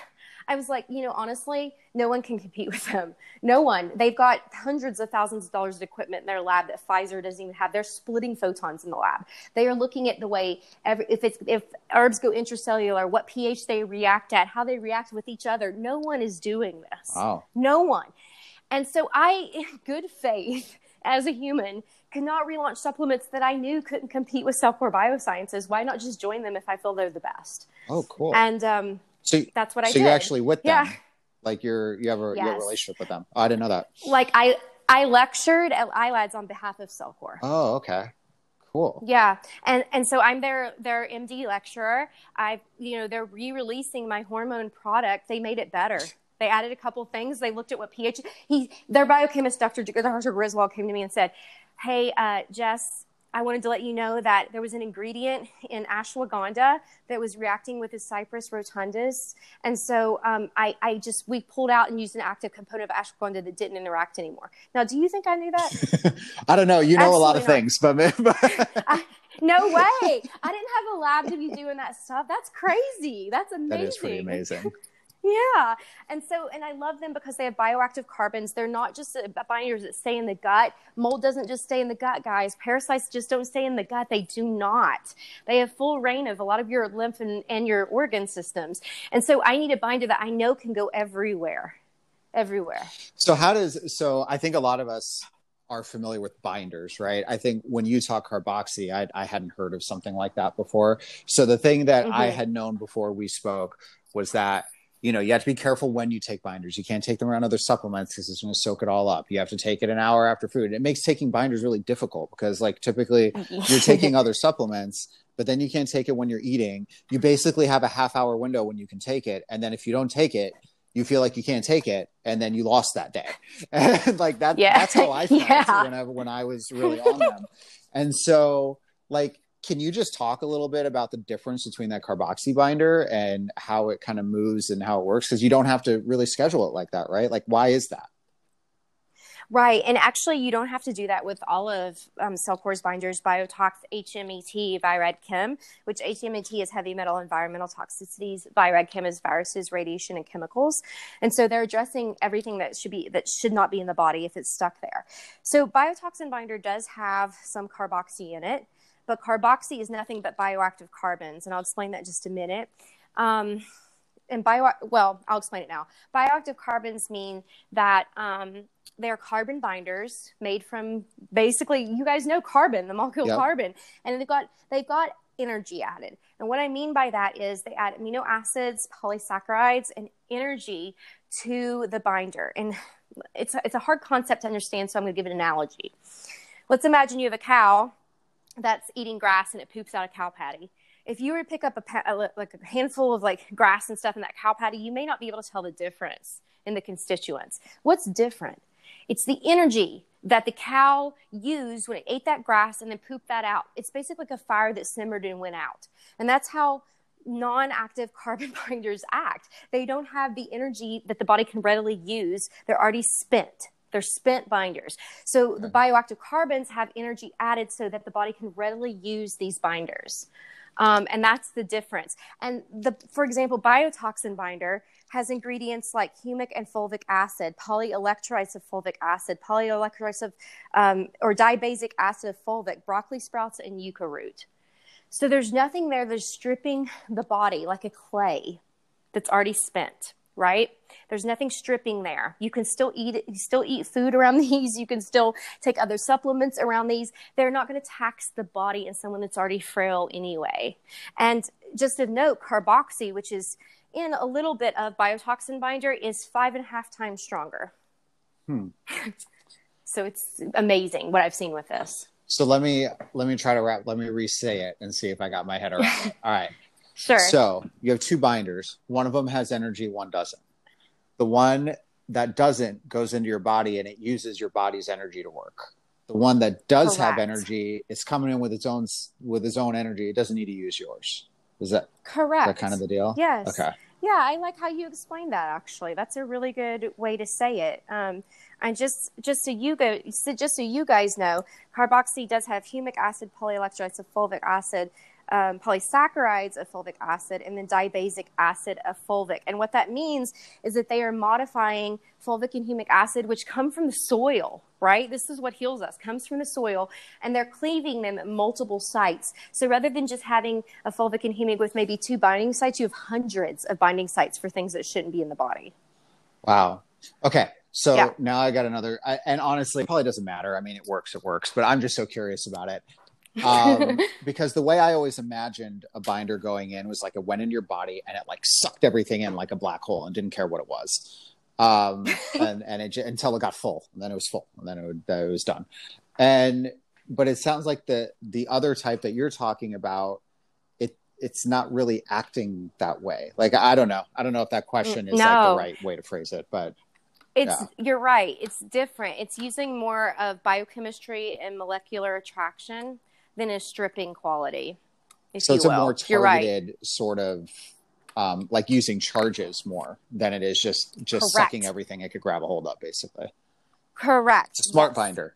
I was like, you know, honestly, no one can compete with them. No one. They've got hundreds of thousands of dollars of equipment in their lab that Pfizer doesn't even have. They're splitting photons in the lab. They are looking at the way every, if it's if herbs go intracellular, what pH they react at, how they react with each other. No one is doing this. Wow. No one. And so I, in good faith, as a human, could not relaunch supplements that I knew couldn't compete with CellCore Biosciences. Why not just join them if I feel they're the best? Oh, cool. And um, so that's what I so did. you're actually with them. Yeah. Like you're you have a you have a relationship with them. Oh, I didn't know that. like I I lectured at ILADS on behalf of CellCore. Oh, okay. Cool. Yeah, and and so I'm their their MD lecturer. I you know they're re-releasing my hormone product. They made it better. They added a couple things. They looked at what pH. He their biochemist Dr. Dr. Griswold came to me and said, "Hey, uh, Jess." I wanted to let you know that there was an ingredient in ashwagandha that was reacting with the Cyperus rotundus. And so um, I, I, just, we pulled out and used an active component of ashwagandha that didn't interact anymore. Now, do you think I knew that? I don't know. You know Absolutely a lot of not. things, but. I, no way. I didn't have a lab to be doing that stuff. That's crazy. That's amazing. That is pretty amazing. Yeah. And so, and I love them because they have bioactive carbons. They're not just binders that stay in the gut. Mold doesn't just stay in the gut, guys. Parasites just don't stay in the gut. They do not. They have full reign of a lot of your lymph and, and your organ systems. And so I need a binder that I know can go everywhere. Everywhere. So, how does, so I think a lot of us, are familiar with binders, right? I think when you talk carboxy, I, I hadn't heard of something like that before. So the thing that mm-hmm. I had known before we spoke was that you know, you have to be careful when you take binders. You can't take them around other supplements because it's going to soak it all up. You have to take it an hour after food. It makes taking binders really difficult because, like, typically you're taking other supplements, but then you can't take it when you're eating. You basically have a half hour window when you can take it. And then if you don't take it, you feel like you can't take it and then you lost that day. and like that, yeah. that's how I felt yeah. whenever, when I was really on them. and so, like, can you just talk a little bit about the difference between that carboxy binder and how it kind of moves and how it works? Because you don't have to really schedule it like that, right? Like, why is that? Right. And actually, you don't have to do that with all of um, CellCore's binders, Biotox, HMET, Virad Chem, which HMET is heavy metal environmental toxicities. Virad Chem is viruses, radiation, and chemicals. And so they're addressing everything that should be, that should not be in the body if it's stuck there. So Biotoxin binder does have some carboxy in it but carboxy is nothing but bioactive carbons, and I'll explain that in just a minute. Um, and bio, well, I'll explain it now. Bioactive carbons mean that um, they're carbon binders made from basically, you guys know carbon, the molecule yep. carbon, and they've got they've got energy added. And what I mean by that is they add amino acids, polysaccharides, and energy to the binder. And it's a, it's a hard concept to understand, so I'm going to give an analogy. Let's imagine you have a cow that's eating grass and it poops out a cow patty. If you were to pick up a, like a handful of like grass and stuff in that cow patty, you may not be able to tell the difference in the constituents. What's different? It's the energy that the cow used when it ate that grass and then pooped that out. It's basically like a fire that simmered and went out. And that's how non active carbon binders act. They don't have the energy that the body can readily use, they're already spent. They're spent binders. So the bioactive carbons have energy added so that the body can readily use these binders. Um, and that's the difference. And the, for example, biotoxin binder has ingredients like humic and fulvic acid, polyelectrolytes of fulvic acid, polyelectrolytes of, um, or dibasic acid of fulvic, broccoli sprouts, and yucca root. So there's nothing there that's stripping the body like a clay that's already spent right? There's nothing stripping there. You can still eat. You still eat food around these. You can still take other supplements around these. They're not going to tax the body in someone that's already frail anyway. And just a note, carboxy, which is in a little bit of biotoxin binder, is five and a half times stronger. Hmm. so it's amazing what I've seen with this. So let me let me try to wrap. Let me re-say it and see if I got my head around. All right. Sure. So you have two binders. One of them has energy, one doesn't. The one that doesn't goes into your body and it uses your body's energy to work. The one that does Correct. have energy is coming in with its own with its own energy. It doesn't need to use yours. Is that correct? Is that kind of the deal? Yes. Okay. Yeah, I like how you explained that. Actually, that's a really good way to say it. Um, and just just so you go, just so you guys know, carboxy does have humic acid, polyelectrolytes of fulvic acid, um, polysaccharides of fulvic acid and then dibasic acid of fulvic. And what that means is that they are modifying fulvic and humic acid, which come from the soil, right? This is what heals us, comes from the soil, and they're cleaving them at multiple sites. So rather than just having a fulvic and humic with maybe two binding sites, you have hundreds of binding sites for things that shouldn't be in the body. Wow. Okay. So yeah. now I got another, I, and honestly, it probably doesn't matter. I mean, it works, it works, but I'm just so curious about it um, because the way I always imagined a binder going in was like it went into your body and it like sucked everything in like a black hole and didn't care what it was, um, and and it, until it got full, and then it was full, and then it, would, it was done. And but it sounds like the the other type that you're talking about, it it's not really acting that way. Like I don't know, I don't know if that question is no. like the right way to phrase it, but it's yeah. you're right. It's different. It's using more of biochemistry and molecular attraction than a stripping quality. so it's a more targeted right. sort of um, like using charges more than it is just just Correct. sucking everything it could grab a hold of, basically. Correct. It's a smart yes. binder.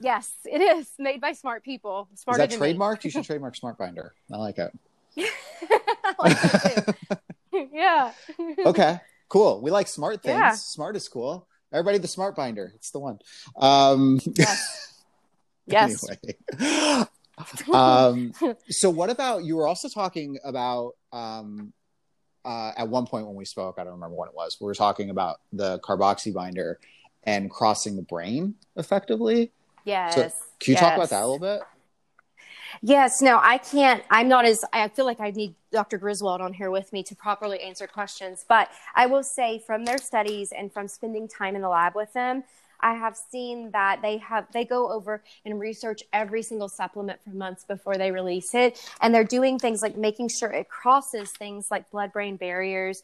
Yes, it is made by smart people. Smarter is that trademarked? you should trademark Smart Binder. I like it. like yeah. okay. Cool. We like smart things. Yeah. Smart is cool. Everybody, the Smart Binder. It's the one. Um, yes. Yes. Anyway. um, so, what about you were also talking about um, uh, at one point when we spoke? I don't remember when it was. We were talking about the carboxy binder and crossing the brain effectively. Yes. So, can you yes. talk about that a little bit? Yes. No, I can't. I'm not as. I feel like I need Dr. Griswold on here with me to properly answer questions. But I will say, from their studies and from spending time in the lab with them, I have seen that they have they go over and research every single supplement for months before they release it, and they're doing things like making sure it crosses things like blood-brain barriers,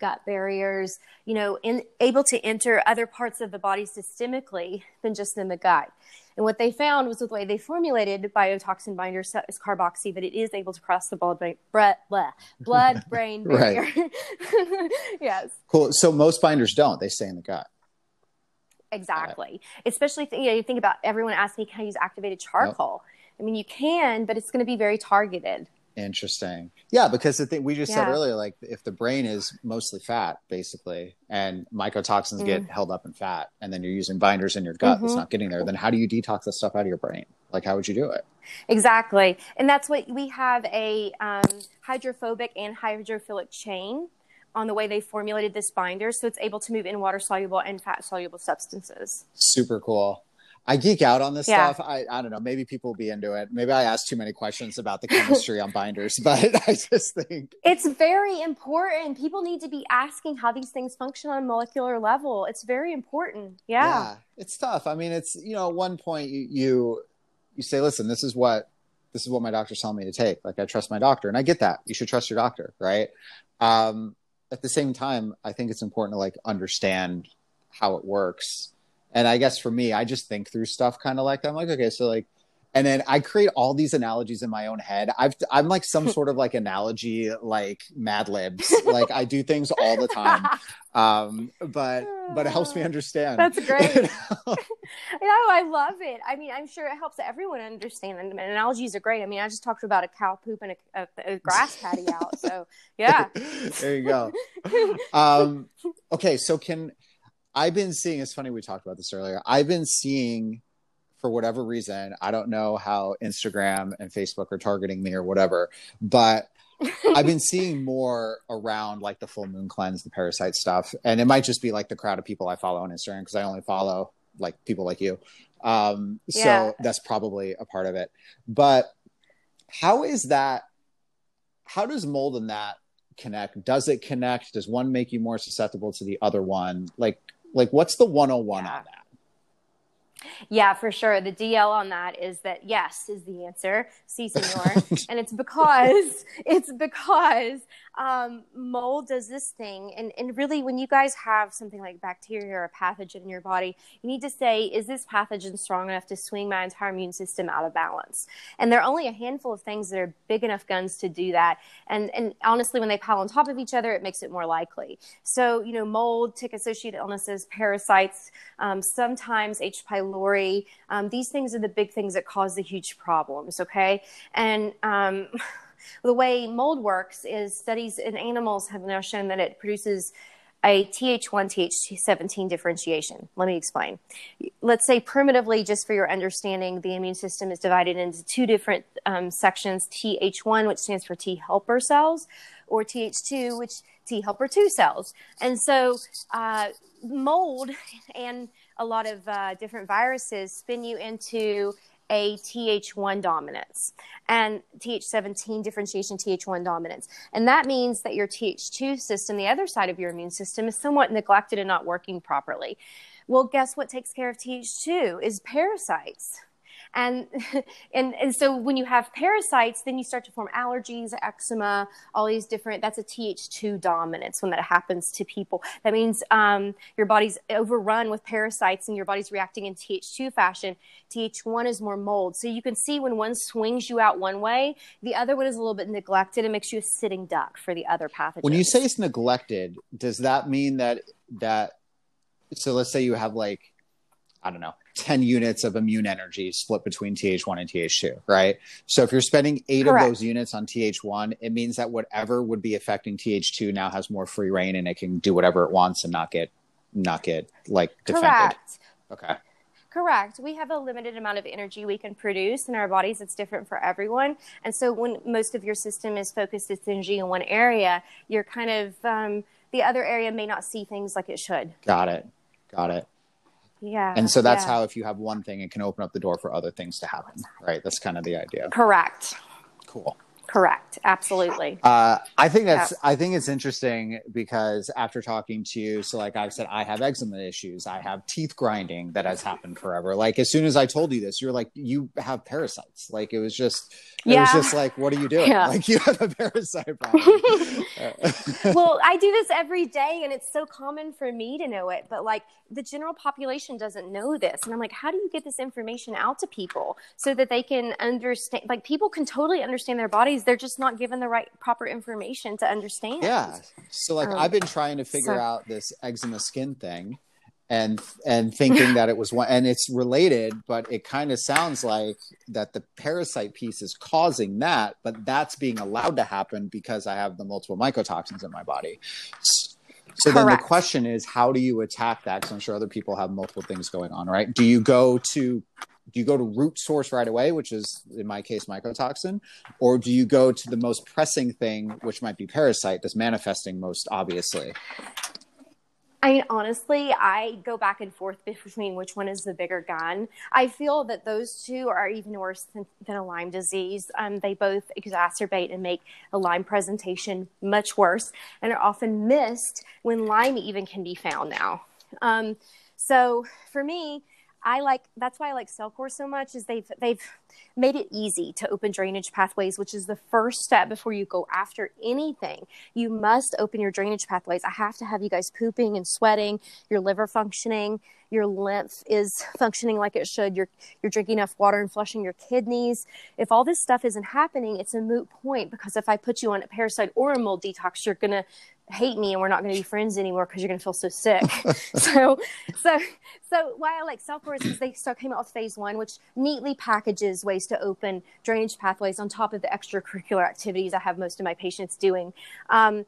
gut barriers, you know, in, able to enter other parts of the body systemically than just in the gut. And what they found was with the way they formulated biotoxin binder is carboxy, but it is able to cross the blood brain, blood brain barrier. yes. Cool. So most binders don't. They stay in the gut. Exactly. Especially, you know, you think about everyone asking me, can I use activated charcoal? Nope. I mean, you can, but it's going to be very targeted. Interesting. Yeah, because the thing we just yeah. said earlier, like if the brain is mostly fat, basically, and mycotoxins mm. get held up in fat, and then you're using binders in your gut mm-hmm. that's not getting there, then how do you detox that stuff out of your brain? Like, how would you do it? Exactly. And that's what we have a um, hydrophobic and hydrophilic chain on the way they formulated this binder. So it's able to move in water soluble and fat soluble substances. Super cool. I geek out on this yeah. stuff. I, I don't know. Maybe people will be into it. Maybe I ask too many questions about the chemistry on binders, but I just think it's very important. People need to be asking how these things function on a molecular level. It's very important. Yeah. Yeah. It's tough. I mean, it's, you know, at one point you, you, you say, listen, this is what, this is what my doctor's telling me to take. Like I trust my doctor and I get that. You should trust your doctor. Right. Um, at the same time, I think it's important to like understand how it works and I guess for me, I just think through stuff kind of like that. I'm like, okay, so like, and then I create all these analogies in my own head. I've I'm like some sort of like analogy like Mad Libs. like I do things all the time, um, but but it helps me understand. That's great. you know? I love it. I mean, I'm sure it helps everyone understand. And analogies are great. I mean, I just talked about a cow poop and a, a, a grass patty out. So yeah, there you go. Um, okay, so can I've been seeing. It's funny we talked about this earlier. I've been seeing, for whatever reason, I don't know how Instagram and Facebook are targeting me or whatever, but I've been seeing more around like the full moon cleanse, the parasite stuff, and it might just be like the crowd of people I follow on Instagram because I only follow like people like you. Um, so yeah. that's probably a part of it. But how is that? How does mold and that connect? Does it connect? Does one make you more susceptible to the other one? Like, like, what's the 101 yeah. on that? Yeah, for sure. The DL on that is that yes is the answer, si senor, and it's because it's because um, mold does this thing, and and really when you guys have something like bacteria or a pathogen in your body, you need to say, is this pathogen strong enough to swing my entire immune system out of balance? And there are only a handful of things that are big enough guns to do that, and and honestly, when they pile on top of each other, it makes it more likely. So you know, mold, tick-associated illnesses, parasites, um, sometimes H. pylori pylori. Um, these things are the big things that cause the huge problems, okay? And um, the way mold works is studies in animals have now shown that it produces a Th1, Th17 differentiation. Let me explain. Let's say primitively, just for your understanding, the immune system is divided into two different um, sections Th1, which stands for T helper cells, or Th2, which T helper 2 cells. And so, uh, mold and a lot of uh, different viruses spin you into a Th1 dominance and Th17 differentiation Th1 dominance. And that means that your Th2 system, the other side of your immune system, is somewhat neglected and not working properly. Well, guess what takes care of Th2 is parasites. And and and so when you have parasites then you start to form allergies eczema all these different that's a th2 dominance when that happens to people. That means um, your body's overrun with parasites and your body's reacting in th2 fashion. Th1 is more mold. So you can see when one swings you out one way the other one is a little bit neglected and makes you a sitting duck for the other pathogens. When you say it's neglected does that mean that that so let's say you have like I don't know, 10 units of immune energy split between TH1 and TH2, right? So if you're spending eight Correct. of those units on TH1, it means that whatever would be affecting TH2 now has more free reign and it can do whatever it wants and not get not get like defended. Correct. Okay. Correct. We have a limited amount of energy we can produce in our bodies. It's different for everyone. And so when most of your system is focused its energy in one area, you're kind of um, the other area may not see things like it should. Got it. Got it. Yeah. And so that's yeah. how if you have one thing, it can open up the door for other things to happen, right? That's kind of the idea. Correct. Cool. Correct. Absolutely. Uh, I think that's. Yeah. I think it's interesting because after talking to you, so like I've said, I have eczema issues. I have teeth grinding that has happened forever. Like as soon as I told you this, you're like, you have parasites. Like it was just. It yeah. was just like, what are you doing? Yeah. Like you have a parasite problem. well, I do this every day, and it's so common for me to know it, but like the general population doesn't know this, and I'm like, how do you get this information out to people so that they can understand? Like people can totally understand their bodies they're just not given the right proper information to understand. Yeah. So like um, I've been trying to figure so, out this eczema skin thing and and thinking that it was one and it's related but it kind of sounds like that the parasite piece is causing that but that's being allowed to happen because i have the multiple mycotoxins in my body so Correct. then the question is how do you attack that because i'm sure other people have multiple things going on right do you go to do you go to root source right away, which is in my case mycotoxin, or do you go to the most pressing thing, which might be parasite, that's manifesting most obviously? I mean, honestly, I go back and forth between which one is the bigger gun. I feel that those two are even worse than, than a Lyme disease. Um, they both exacerbate and make a Lyme presentation much worse and are often missed when Lyme even can be found now. Um, so for me, I like that's why I like CellCore so much is they've they've made it easy to open drainage pathways, which is the first step before you go after anything. You must open your drainage pathways. I have to have you guys pooping and sweating, your liver functioning, your lymph is functioning like it should, you're you're drinking enough water and flushing your kidneys. If all this stuff isn't happening, it's a moot point because if I put you on a parasite or a mold detox, you're gonna hate me and we're not going to be friends anymore because you're going to feel so sick. so, so, so why I like CellCore is because they still came out with phase one, which neatly packages ways to open drainage pathways on top of the extracurricular activities I have most of my patients doing. Um,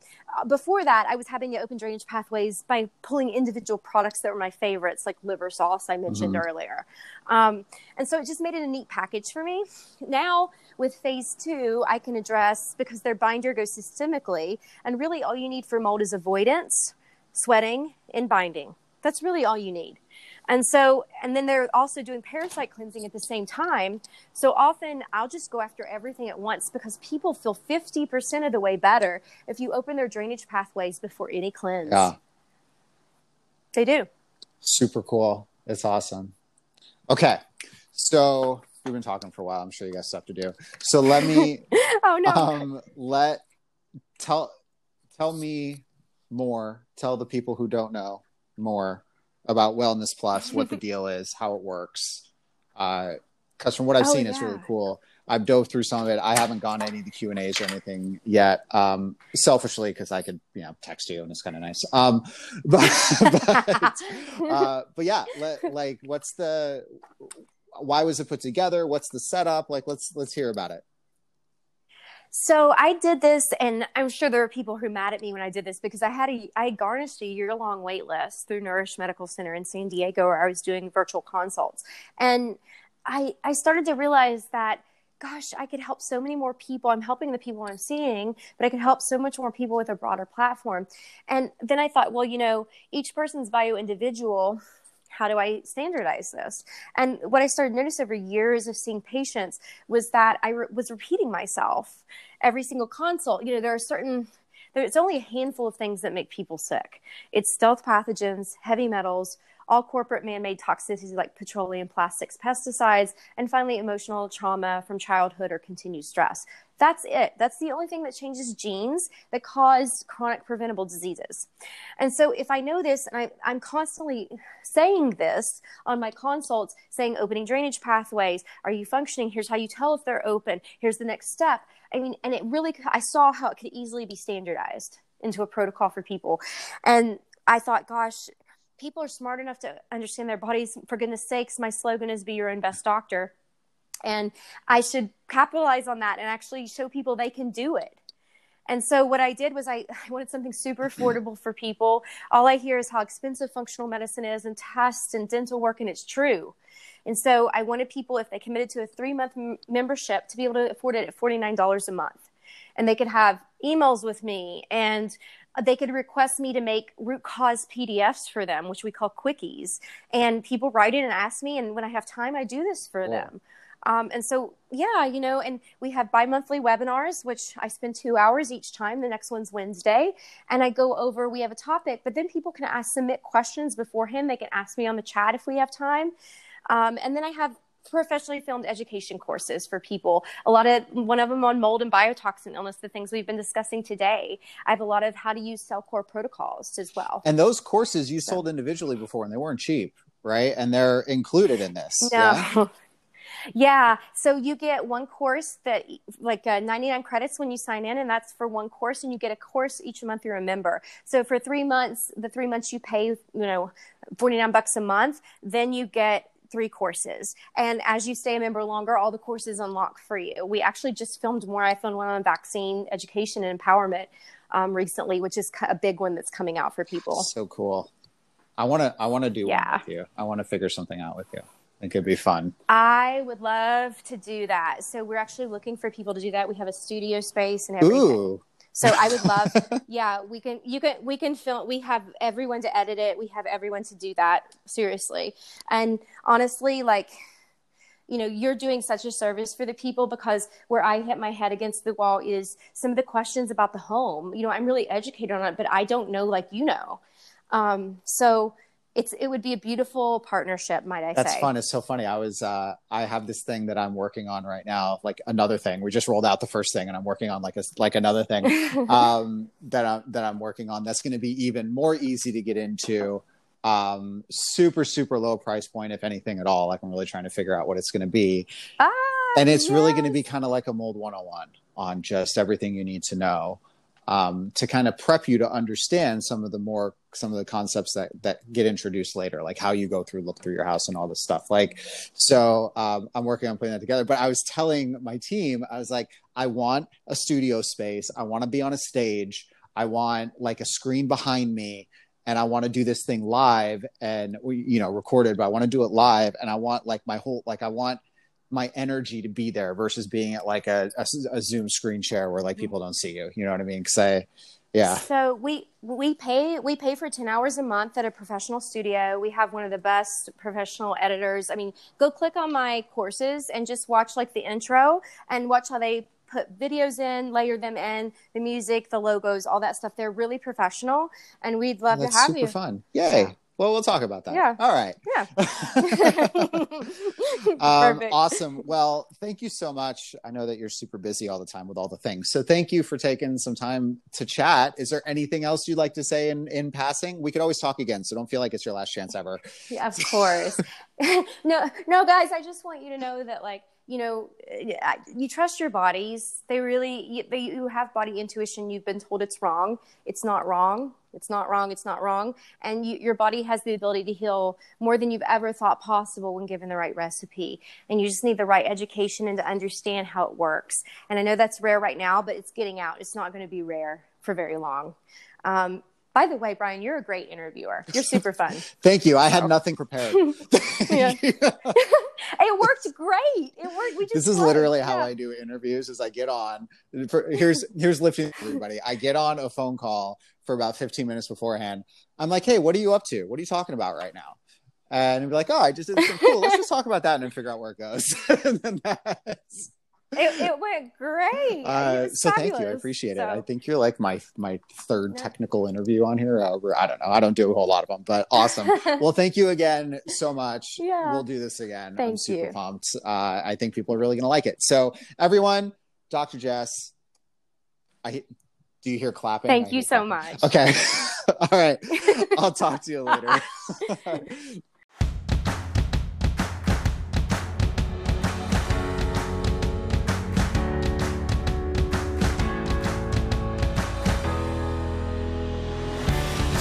before that, I was having to open drainage pathways by pulling individual products that were my favorites, like liver sauce I mentioned mm-hmm. earlier. Um, and so it just made it a neat package for me. Now, with phase two, I can address because their binder goes systemically, and really all you need for mold is avoidance, sweating, and binding. That's really all you need. And so, and then they're also doing parasite cleansing at the same time. So often I'll just go after everything at once because people feel 50% of the way better if you open their drainage pathways before any cleanse. Yeah. They do. Super cool. It's awesome. Okay. So we've been talking for a while. I'm sure you got stuff to do. So let me. oh no. Um, let tell tell me more. Tell the people who don't know more about Wellness Plus, what the deal is, how it works. Because uh, from what I've oh, seen, yeah. it's really cool. I've dove through some of it. I haven't gone to any of the Q and A's or anything yet. Um, selfishly, because I could, you know, text you and it's kind of nice. Um, but, but, uh, but yeah, let, like, what's the why was it put together? What's the setup? Like, let's let's hear about it. So I did this, and I'm sure there are people who are mad at me when I did this because I had a I garnished a year long wait list through Nourish Medical Center in San Diego, where I was doing virtual consults, and I I started to realize that gosh, I could help so many more people. I'm helping the people I'm seeing, but I could help so much more people with a broader platform. And then I thought, well, you know, each person's bio individual how do I standardize this? And what I started to notice over years of seeing patients was that I re- was repeating myself every single consult. You know, there are certain there's only a handful of things that make people sick. It's stealth pathogens, heavy metals, all corporate man made toxicities like petroleum, plastics, pesticides, and finally, emotional trauma from childhood or continued stress. That's it. That's the only thing that changes genes that cause chronic preventable diseases. And so, if I know this, and I, am constantly saying this on my consults, saying opening drainage pathways, are you functioning? Here's how you tell if they're open. Here's the next step. I mean, and it really, I saw how it could easily be standardized into a protocol for people. And I thought, gosh, people are smart enough to understand their bodies. For goodness sakes, my slogan is be your own best doctor. And I should capitalize on that and actually show people they can do it. And so what I did was I, I, wanted something super affordable for people. All I hear is how expensive functional medicine is and tests and dental work, and it's true. And so I wanted people, if they committed to a three month m- membership, to be able to afford it at $49 a month. And they could have emails with me and uh, they could request me to make root cause PDFs for them, which we call quickies. And people write in and ask me. And when I have time, I do this for cool. them. Um, and so, yeah, you know, and we have bi monthly webinars, which I spend two hours each time. The next one's Wednesday. And I go over, we have a topic, but then people can ask, submit questions beforehand. They can ask me on the chat if we have time. Um, and then I have professionally filmed education courses for people. A lot of one of them on mold and biotoxin illness, the things we've been discussing today. I have a lot of how to use CellCore protocols as well. And those courses you so. sold individually before, and they weren't cheap, right? And they're included in this. No. Yeah? Yeah. So you get one course that like uh, 99 credits when you sign in, and that's for one course, and you get a course each month you're a member. So for three months, the three months you pay, you know, 49 bucks a month, then you get three courses. And as you stay a member longer, all the courses unlock for you. We actually just filmed more. I filmed one on vaccine education and empowerment um, recently, which is a big one that's coming out for people. So cool. I want to, I want to do yeah. one with you. I want to figure something out with you. It could be fun. I would love to do that. So we're actually looking for people to do that. We have a studio space and everything. Ooh. So I would love, yeah, we can, you can, we can film, we have everyone to edit it. We have everyone to do that seriously. And honestly, like, you know, you're doing such a service for the people because where I hit my head against the wall is some of the questions about the home. You know, I'm really educated on it, but I don't know like you know. Um, so it's it would be a beautiful partnership might i that's say. fun. It's so funny. I was uh i have this thing that i'm working on right now like another thing. We just rolled out the first thing and i'm working on like a like another thing um that i'm that i'm working on that's going to be even more easy to get into um super super low price point if anything at all. Like i'm really trying to figure out what it's going to be. Ah, and it's yes. really going to be kind of like a mold 101 on just everything you need to know um, to kind of prep you to understand some of the more some of the concepts that that get introduced later like how you go through look through your house and all this stuff. Like so um, i'm working on putting that together but i was telling my team i was like i want a studio space. I want to be on a stage. I want like a screen behind me and i want to do this thing live and you know recorded but i want to do it live and i want like my whole like i want my energy to be there versus being at like a, a, a Zoom screen share where like mm-hmm. people don't see you. You know what I mean? Because I, yeah. So we we pay we pay for ten hours a month at a professional studio. We have one of the best professional editors. I mean, go click on my courses and just watch like the intro and watch how they put videos in, layer them in, the music, the logos, all that stuff. They're really professional, and we'd love to have super you. Fun, yay! Yeah. Well, we'll talk about that. Yeah. All right. Yeah. um, awesome. Well, thank you so much. I know that you're super busy all the time with all the things. So thank you for taking some time to chat. Is there anything else you'd like to say in, in passing? We could always talk again. So don't feel like it's your last chance ever. Yeah, of course. no, no, guys, I just want you to know that like, you know, you trust your bodies. They really, you, they, you have body intuition. You've been told it's wrong. It's not wrong. It's not wrong. It's not wrong. And you, your body has the ability to heal more than you've ever thought possible when given the right recipe. And you just need the right education and to understand how it works. And I know that's rare right now, but it's getting out. It's not going to be rare for very long. Um, by the way, Brian, you're a great interviewer. You're super fun. Thank you. I so. had nothing prepared. it worked great. It worked. We just this is literally yeah. how I do interviews. Is I get on. For, here's here's lifting everybody. I get on a phone call for about 15 minutes beforehand. I'm like, hey, what are you up to? What are you talking about right now? And be like, oh, I just did something cool. Let's just talk about that and then figure out where it goes. and then that's it, it went great. Uh, so fabulous. thank you. I appreciate so. it. I think you're like my my third technical interview on here. Uh, I don't know. I don't do a whole lot of them, but awesome. well, thank you again so much. Yeah. We'll do this again. Thank I'm super you. pumped. Uh, I think people are really going to like it. So everyone, Dr. Jess, I do you hear clapping? Thank I you so clapping. much. Okay. All right. I'll talk to you later.